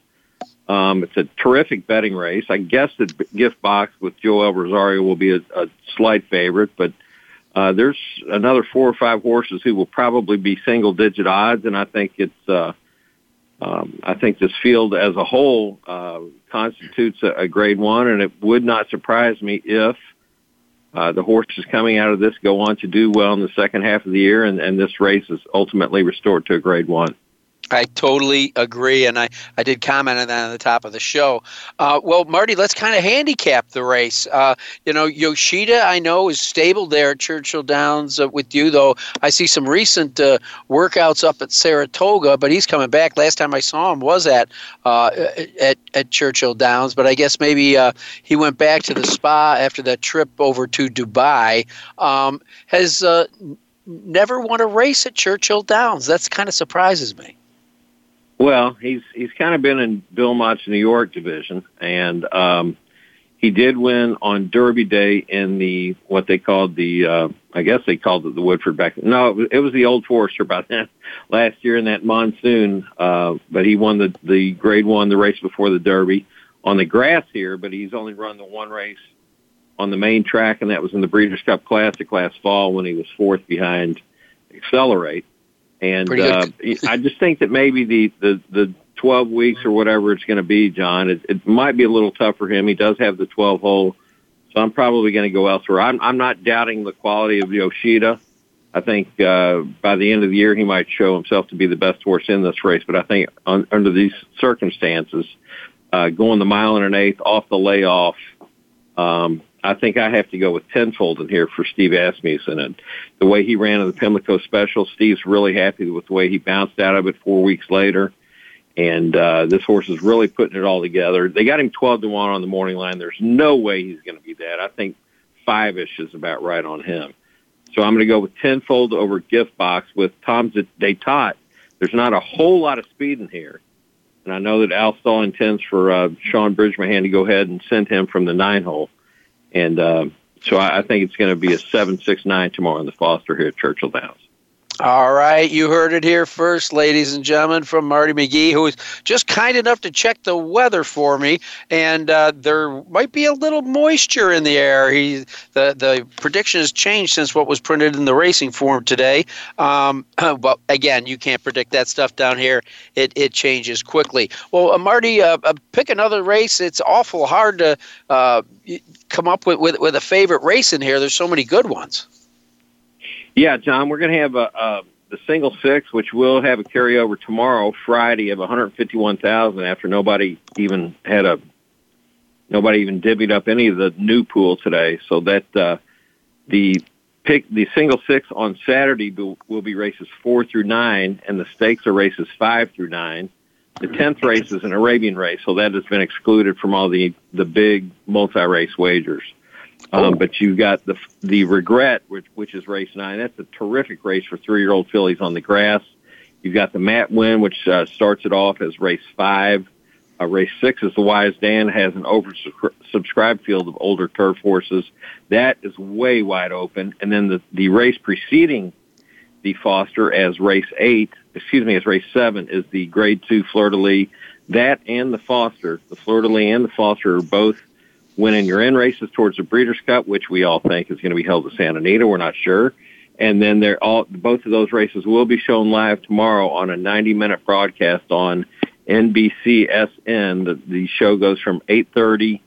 Um, it's a terrific betting race. I guess the Gift Box with Joel Rosario will be a, a slight favorite, but uh, there's another four or five horses who will probably be single-digit odds, and I think it's. Uh, um, I think this field as a whole uh, constitutes a, a grade one, and it would not surprise me if uh, the horses coming out of this go on to do well in the second half of the year, and, and this race is ultimately restored to a grade one. I totally agree, and I, I did comment on that on the top of the show. Uh, well, Marty, let's kind of handicap the race. Uh, you know, Yoshida, I know, is stable there at Churchill Downs uh, with you, though I see some recent uh, workouts up at Saratoga, but he's coming back. Last time I saw him was at uh, at, at Churchill Downs, but I guess maybe uh, he went back to the spa after that trip over to Dubai. Um, has never won a race at Churchill Downs. That's kind of surprises me. Well, he's he's kind of been in Bill Mott's New York division, and um, he did win on Derby Day in the what they called the uh, I guess they called it the Woodford back. No, it was, it was the Old Forester about that last year in that monsoon. Uh, but he won the the Grade One, the race before the Derby on the grass here. But he's only run the one race on the main track, and that was in the Breeders' Cup Classic last fall when he was fourth behind Accelerate. And uh, I just think that maybe the, the, the 12 weeks or whatever it's going to be, John, it, it might be a little tough for him. He does have the 12 hole, so I'm probably going to go elsewhere. I'm, I'm not doubting the quality of Yoshida. I think uh, by the end of the year he might show himself to be the best horse in this race. But I think on, under these circumstances, uh, going the mile and an eighth off the layoff, um, I think I have to go with tenfold in here for Steve Asmussen. And the way he ran in the Pimlico Special, Steve's really happy with the way he bounced out of it four weeks later. And uh, this horse is really putting it all together. They got him 12 to 1 on the morning line. There's no way he's going to be that. I think five ish is about right on him. So I'm going to go with tenfold over gift box with Tom's d'Etat. There's not a whole lot of speed in here. And I know that Al Stall intends for uh, Shaun Bridgmohan to go ahead and send him from the nine hole. And uh, so I, I think it's going to be a seven six nine tomorrow in the Foster here at Churchill Downs. All right, you heard it here first, ladies and gentlemen, from Marty McGee, who was just kind enough to check the weather for me, and uh, there might be a little moisture in the air. He, the the prediction has changed since what was printed in the racing form today. Um, but again, you can't predict that stuff down here. It it changes quickly. Well, uh, Marty, uh, uh pick another race. It's awful hard to uh, come up with, with with a favorite race in here. There's so many good ones. Yeah, John, we're going to have a, a the single six, which will have a carryover tomorrow, Friday, of 151,000 after nobody even had a nobody even divvied up any of the new pool today. So that uh, the pick the single six on Saturday will be races four through nine, and the stakes are races five through nine. The tenth race is an Arabian race, so that has been excluded from all the the big multi race wagers. Um, but you've got the the regret, which which is race nine. That's a terrific race for three year old fillies on the grass. You've got the Matt Winn, which uh, starts it off as race five. Uh, race six is the Wise Dan has an oversubscribed field of older turf horses. That is way wide open. And then the the race preceding the Foster as race eight, excuse me, as race seven is the Grade Two Fleur de Lis. That and the Foster, the Fleur de Lis and the Foster are both winning your in races towards the Breeders' Cup, which we all think is going to be held at Santa Anita. We're not sure. And then they're all both of those races will be shown live tomorrow on a 90 minute broadcast on NBCSN. The, the show goes from 8:30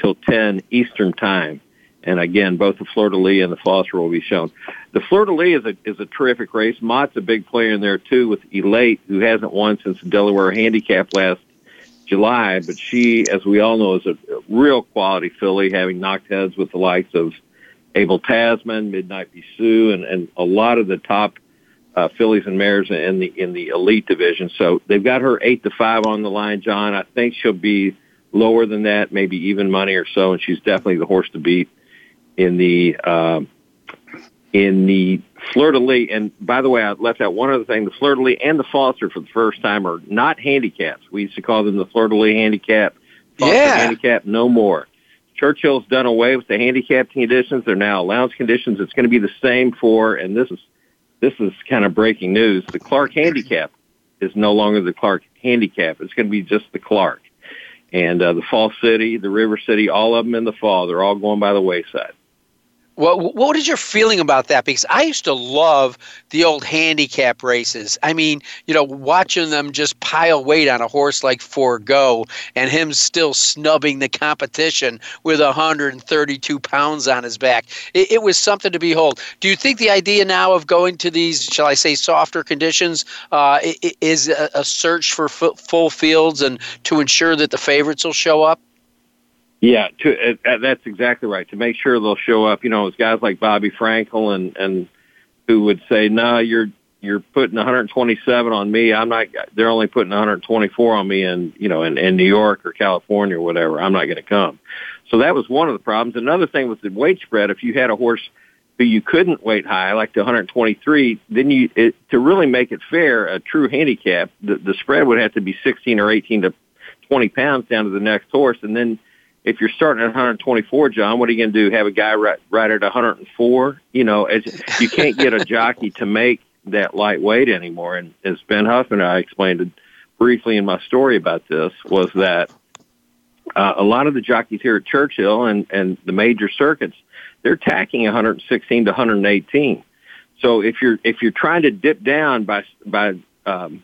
till 10 Eastern Time. And again, both the de Lis and the Foster will be shown. The de Lis is a is a terrific race. Mott's a big player in there too with Elate, who hasn't won since the Delaware Handicap last July, but she, as we all know, is a real quality filly, having knocked heads with the likes of Abel Tasman, Midnight Bisou, and, and a lot of the top uh, fillies and mares in the in the elite division. So they've got her eight to five on the line, John. I think she'll be lower than that, maybe even money or so, and she's definitely the horse to beat in the uh, in the Fleur de Lis. And by the way, I left out one other thing. The Fleur de Lis and the Foster for the first time are not handicaps. We used to call them the Fleur de Lis handicap cost Yeah. handicap, no more. Churchill's done away with the handicap conditions. They're now allowance conditions. It's going to be the same for, and this is this is kind of breaking news. The Clark handicap is no longer the Clark handicap. It's going to be just the Clark. And uh, the Fall City, the River City, all of them in the fall, they're all going by the wayside. What what is your feeling about that? Because I used to love the old handicap races. I mean, you know, watching them just pile weight on a horse like Forego and him still snubbing the competition with 132 pounds on his back. It, it was something to behold. Do you think the idea now of going to these, shall I say, softer conditions, uh, is a, a search for fu- full fields and to ensure that the favorites will show up? Yeah, to, uh, that's exactly right. To make sure they'll show up, you know, it's guys like Bobby Frankel and and who would say, "No, you're you're putting 127 on me. I'm not. They're only putting 124 on me in you know in, in New York or California or whatever. I'm not going to come." So that was one of the problems. Another thing was the weight spread. If you had a horse who you couldn't weight high, like the 123, then you it, to really make it fair, a true handicap, the, the spread would have to be 16 or 18 to 20 pounds down to the next horse, and then if you're starting at 124, John, what are you going to do? Have a guy ride, ride at 104? You know, as you can't get a jockey to make that lightweight anymore. And as Ben Huffman and I explained it briefly in my story about this, was that uh, a lot of the jockeys here at Churchill and, and the major circuits, they're tacking 116 to 118. So if you're if you're trying to dip down by by um,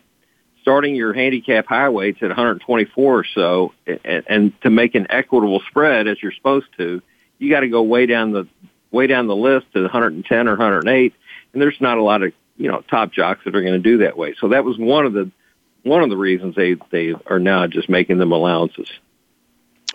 starting your handicap high weights at 124 or so, and, and to make an equitable spread as you're supposed to, you got to go way down the way down the list to 110 or 108, and there's not a lot of you know top jocks that are going to do that way. So that was one of the one of the reasons they they are now just making them allowances.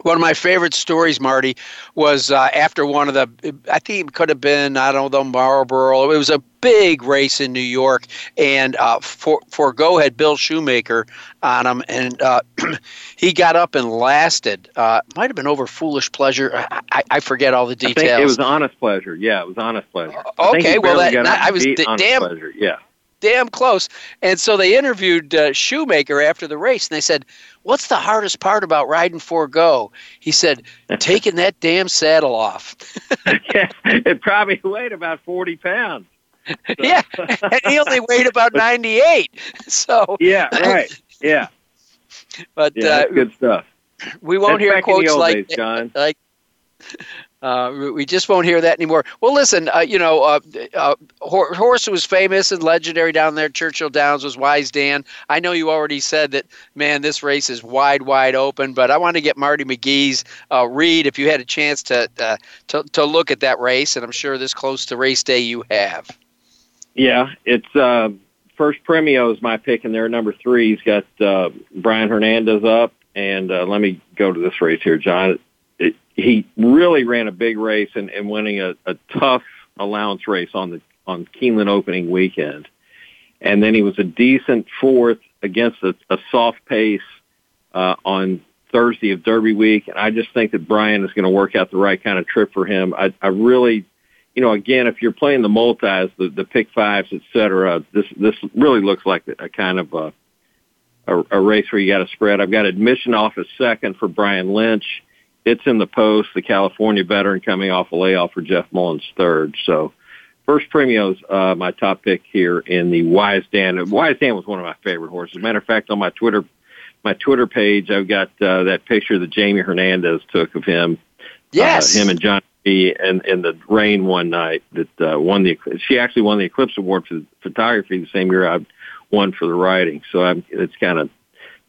One of my favorite stories, Marty, was uh, after one of the, I think it could have been, I don't know, Marlboro. It was a big race in New York, and uh, for Forego had Bill Shoemaker on him, and uh, he got up and lasted. Uh, might have been over Foolish Pleasure. I, I, I forget all the details. it was honest pleasure. Yeah, it was honest pleasure. Okay, well, that, out I was d- damn pleasure. Yeah. Damn close. And so they interviewed uh, Shoemaker after the race, and they said, "What's the hardest part about riding Forego?" He said, "Taking that damn saddle off." yeah, it probably weighed about 40 pounds. yeah, and he only weighed about ninety-eight. So Yeah, right. Yeah, but yeah, uh, good stuff. we won't That's hear back in the quotes like days, John. like. Uh, we- just won't hear that anymore. Well, listen, uh, you know, uh, uh, Horse was famous and legendary down there. Churchill Downs was Wise Dan. I know you already said that, man, this race is wide, wide open. But I want to get Marty McGee's uh, read if you had a chance to, uh, to to look at that race, and I'm sure this close to race day you have. Yeah, it's first Premio is my pick, and they're number three. He's got Brian Hernandez up, and let me go to this race here, John. It, he really ran a big race and, and winning a, a tough allowance race on the on Keeneland opening weekend, and then he was a decent fourth against a, a soft pace uh, on Thursday of Derby week, and I just think that Brian is going to work out the right kind of trip for him. I, I really you know, again, if you're playing the multis, the, the pick fives, et cetera, this, this really looks like a kind of a, a, a race where you got to spread. I've got Admission Office second for Brian Lynch. It's in the post, the California veteran coming off a layoff for Jeff Mullins third. So first premio's, uh, my top pick here in the Wise Dan. Wise Dan was one of my favorite horses. Matter of fact, on my Twitter, my Twitter page, I've got, uh, that picture that Jamie Hernandez took of him. Yes. Uh, him and John B. and in the rain one night that uh, won the. She actually won the Eclipse Award for photography the same year I won for the writing. So I'm, it's kind of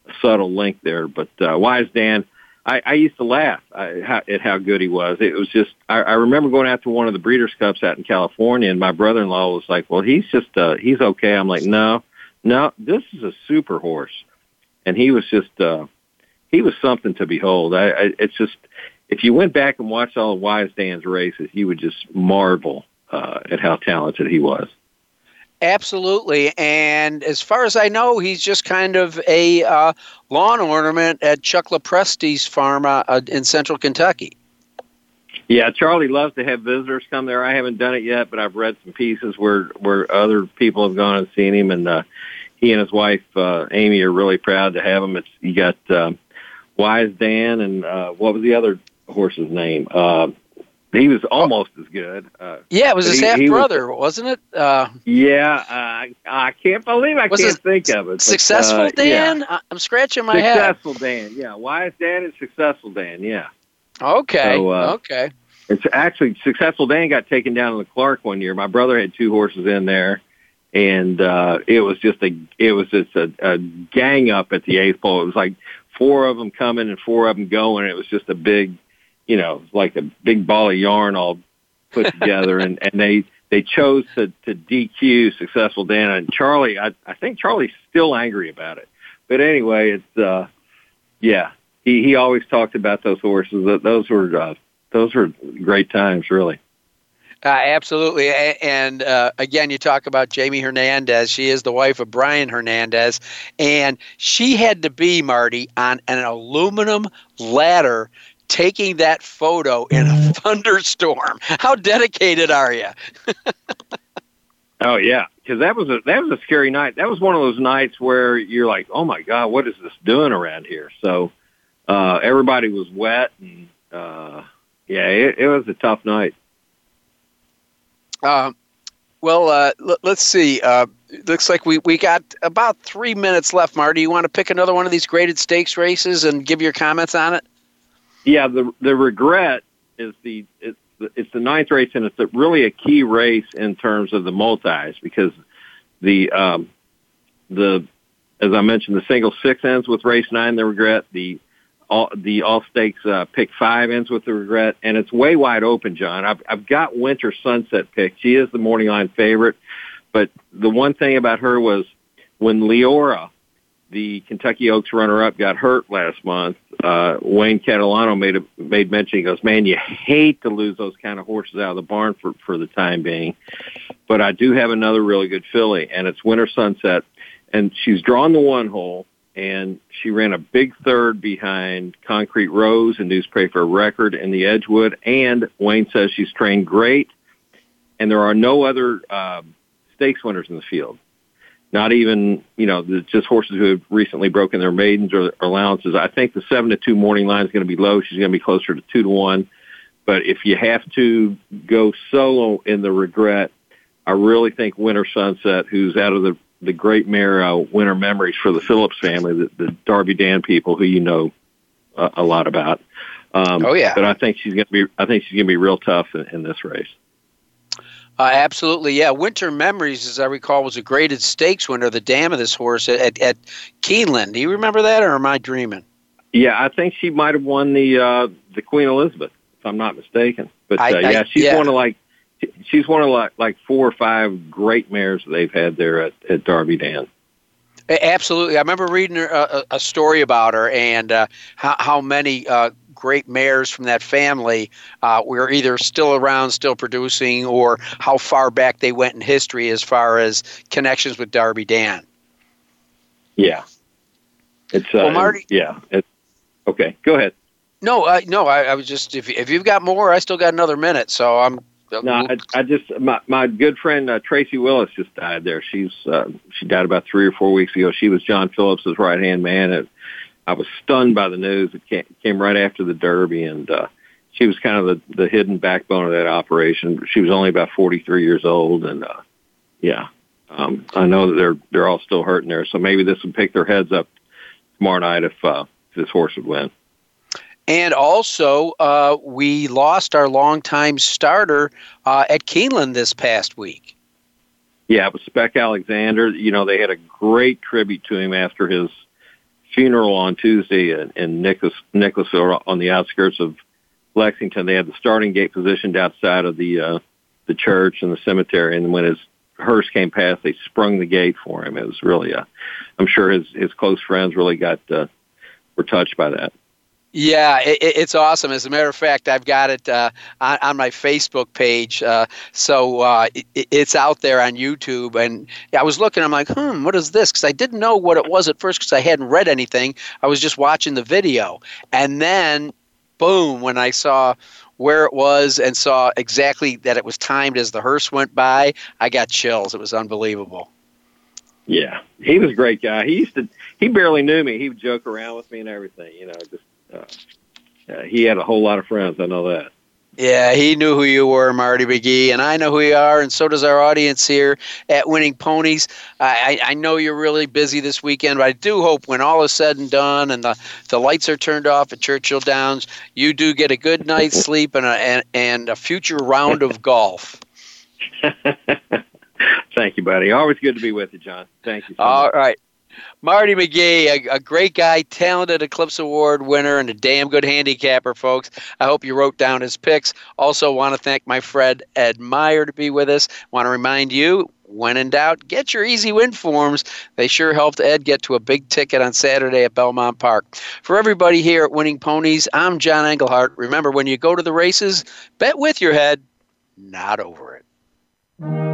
a subtle link there. But uh, Wise Dan, I, I used to laugh at how good he was. It was just I, I remember going out to one of the Breeders' Cups out in California, and my brother-in-law was like, "Well, he's just uh, he's okay." I'm like, "No, no, this is a super horse," and he was just uh, he was something to behold. I, I it's just if you went back and watched all of Wise Dan's races, you would just marvel uh, at how talented he was. Absolutely. And as far as I know, he's just kind of a uh, lawn ornament at Chuck LoPresti's farm uh, uh, in central Kentucky. Yeah, Charlie loves to have visitors come there. I haven't done it yet, but I've read some pieces where where other people have gone and seen him, and uh, he and his wife uh, Amy are really proud to have him. It's you got uh, Wise Dan, and uh, what was the other horse's name? Uh, he was almost as good. Uh, Yeah, it was his he- half he was- brother, wasn't it? Uh, yeah, uh, I can't believe I can't think of it. but, successful uh. Dan. I- I'm scratching my head. Successful Dan, yeah. Wise Dan and Successful Dan, yeah. Okay, So, uh, okay. It's actually Successful Dan got taken down in the Clark one year. My brother had two horses in there, and uh, it was just a it was just a, a gang up at the eighth pole. It was like four of them coming and four of them going. It was just a big, you know, like a big ball of yarn all put together, and and they they chose to to DQ Successful Dan and Charlie. I I think Charlie's still angry about it, but anyway, it's uh, yeah. He he always talked about those horses. Those were uh, those were great times, really. Uh, absolutely. And uh, again, you talk about Jamie Hernandez. She is the wife of Brian Hernandez. And she had to be, Marty, on an aluminum ladder taking that photo in a thunderstorm. How dedicated are you? Oh yeah, because that was a that was a scary night. That was one of those nights where you're like, oh my god, what is this doing around here? So uh, everybody was wet, and uh, yeah, it, it was a tough night. Um, well, uh, l- let's see. Uh, looks like we, we got about three minutes left, Marty. You want to pick another one of these graded stakes races and give your comments on it? Yeah, the the regret is the it's the, it's the ninth race, and it's a, really a key race in terms of the multis because the um, the as I mentioned, the single six ends with race nine. The regret the all the all stakes uh, pick five ends with the regret, and it's way wide open, John. I've I've got Winter Sunset picked. She is the morning line favorite, but the one thing about her was when Liora, the Kentucky Oaks runner-up, got hurt last month. Uh, Wayne Catalano made a, made mention. He goes, "Man, you hate to lose those kind of horses out of the barn for for the time being." But I do have another really good filly, and it's Winter Sunset, and she's drawn the one hole and she ran a big third behind Concrete Rose and Newspaperofrecord in the Edgewood. And Wayne says she's trained great, and there are no other uh, stakes winners in the field. Not even you know the, just horses who have recently broken their maidens or allowances. I think the seven to two morning line is going to be low. She's going to be closer to two to one. But if you have to go solo in the regret, I really think Winter Sunset, who's out of the the great mare uh, winter memories for the Phillips family, the, the Darby Dan people who you know uh, a lot about. Um, Oh, yeah. But I think she's going to be. I think she's going to be real tough in, in this race. Uh, absolutely, yeah. Winter Memories, as I recall, was a graded stakes winner, the dam of this horse at, at, at Keeneland. Do you remember that, or am I dreaming? Yeah, I think she might have won the uh, the Queen Elizabeth, if I'm not mistaken. But uh, I- yeah, she's yeah. one of like she's one of like like four or five great mares they've had there at, at Darby Dan. Absolutely. I remember reading uh, a, a story about her and uh, how, how many uh, great mares from that family uh, were either still around, still producing, or how far back they went in history as far as connections with Darby Dan. Yeah, it's uh, Well, Marty- Yeah, it's okay. Go ahead. No, uh, no. I, I was just if if you've got more, I still got another minute, so I'm. No, I, I just my my good friend uh, Tracy Willis just died there. She's uh, she died about three or four weeks ago. She was John Phillips's right hand man. I was stunned by the news. It came, right after the Derby, and uh, she was kind of the the hidden backbone of that operation. She was only about forty three years old, and uh, yeah, um, I know that they're they're all still hurting there. So maybe this would pick their heads up tomorrow night if uh, if this horse would win. And also, uh, we lost our longtime starter uh, at Keeneland this past week. Yeah, it was Spec Alexander. You know, they had a great tribute to him after his funeral on Tuesday in, in Nicholas, Nicholasville on the outskirts of Lexington. They had the starting gate positioned outside of the uh, the church and the cemetery, and when his hearse came past, they sprung the gate for him. It was really, uh, I'm sure his his close friends really got uh, were touched by that. Yeah, it, it- it's awesome. As a matter of fact, I've got it uh, on, on my Facebook page, uh, so uh, it, it's out there on YouTube. And I was looking, I'm like, hmm, what is this? Because I didn't know what it was at first because I hadn't read anything. I was just watching the video, and then, boom, when I saw where it was and saw exactly that it was timed as the hearse went by, I got chills. It was unbelievable. Yeah, he was a great guy. He used to. He barely knew me. He would joke around with me and everything. You know, just uh, he had a whole lot of friends. I know that. Yeah, he knew who you were, Marty McGee, and I know who you are, and so does our audience here at Winning Ponies. I, I know you're really busy this weekend, but I do hope when all is said and done and the, the lights are turned off at Churchill Downs, you do get a good night's sleep and a, and, and a future round of golf. Thank you, buddy. Always good to be with you, John. Thank you. So All right. Marty McGee, a, a great guy, talented Eclipse Award winner, and a damn good handicapper, folks. I hope you wrote down his picks. Also, want to thank my friend Ed Meyer to be with us. Want to remind you, when in doubt, get your E-Z Win forms. They sure helped Ed get to a big ticket on Saturday at Belmont Park. For everybody here at Winning Ponies, I'm John Englehart. Remember, when you go to the races, bet with your head, not over it.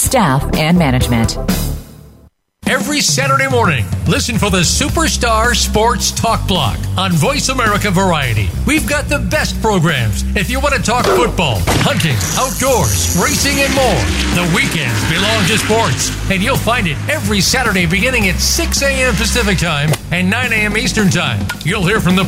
staff, and management. Every Saturday morning, listen for the Superstar Sports Talk Block on Voice America Variety. We've got the best programs if you want to talk football, hunting, outdoors, racing, and more. The weekends belong to sports, and you'll find it every Saturday beginning at 6 a.m. Pacific Time and 9 a.m. Eastern Time. You'll hear from the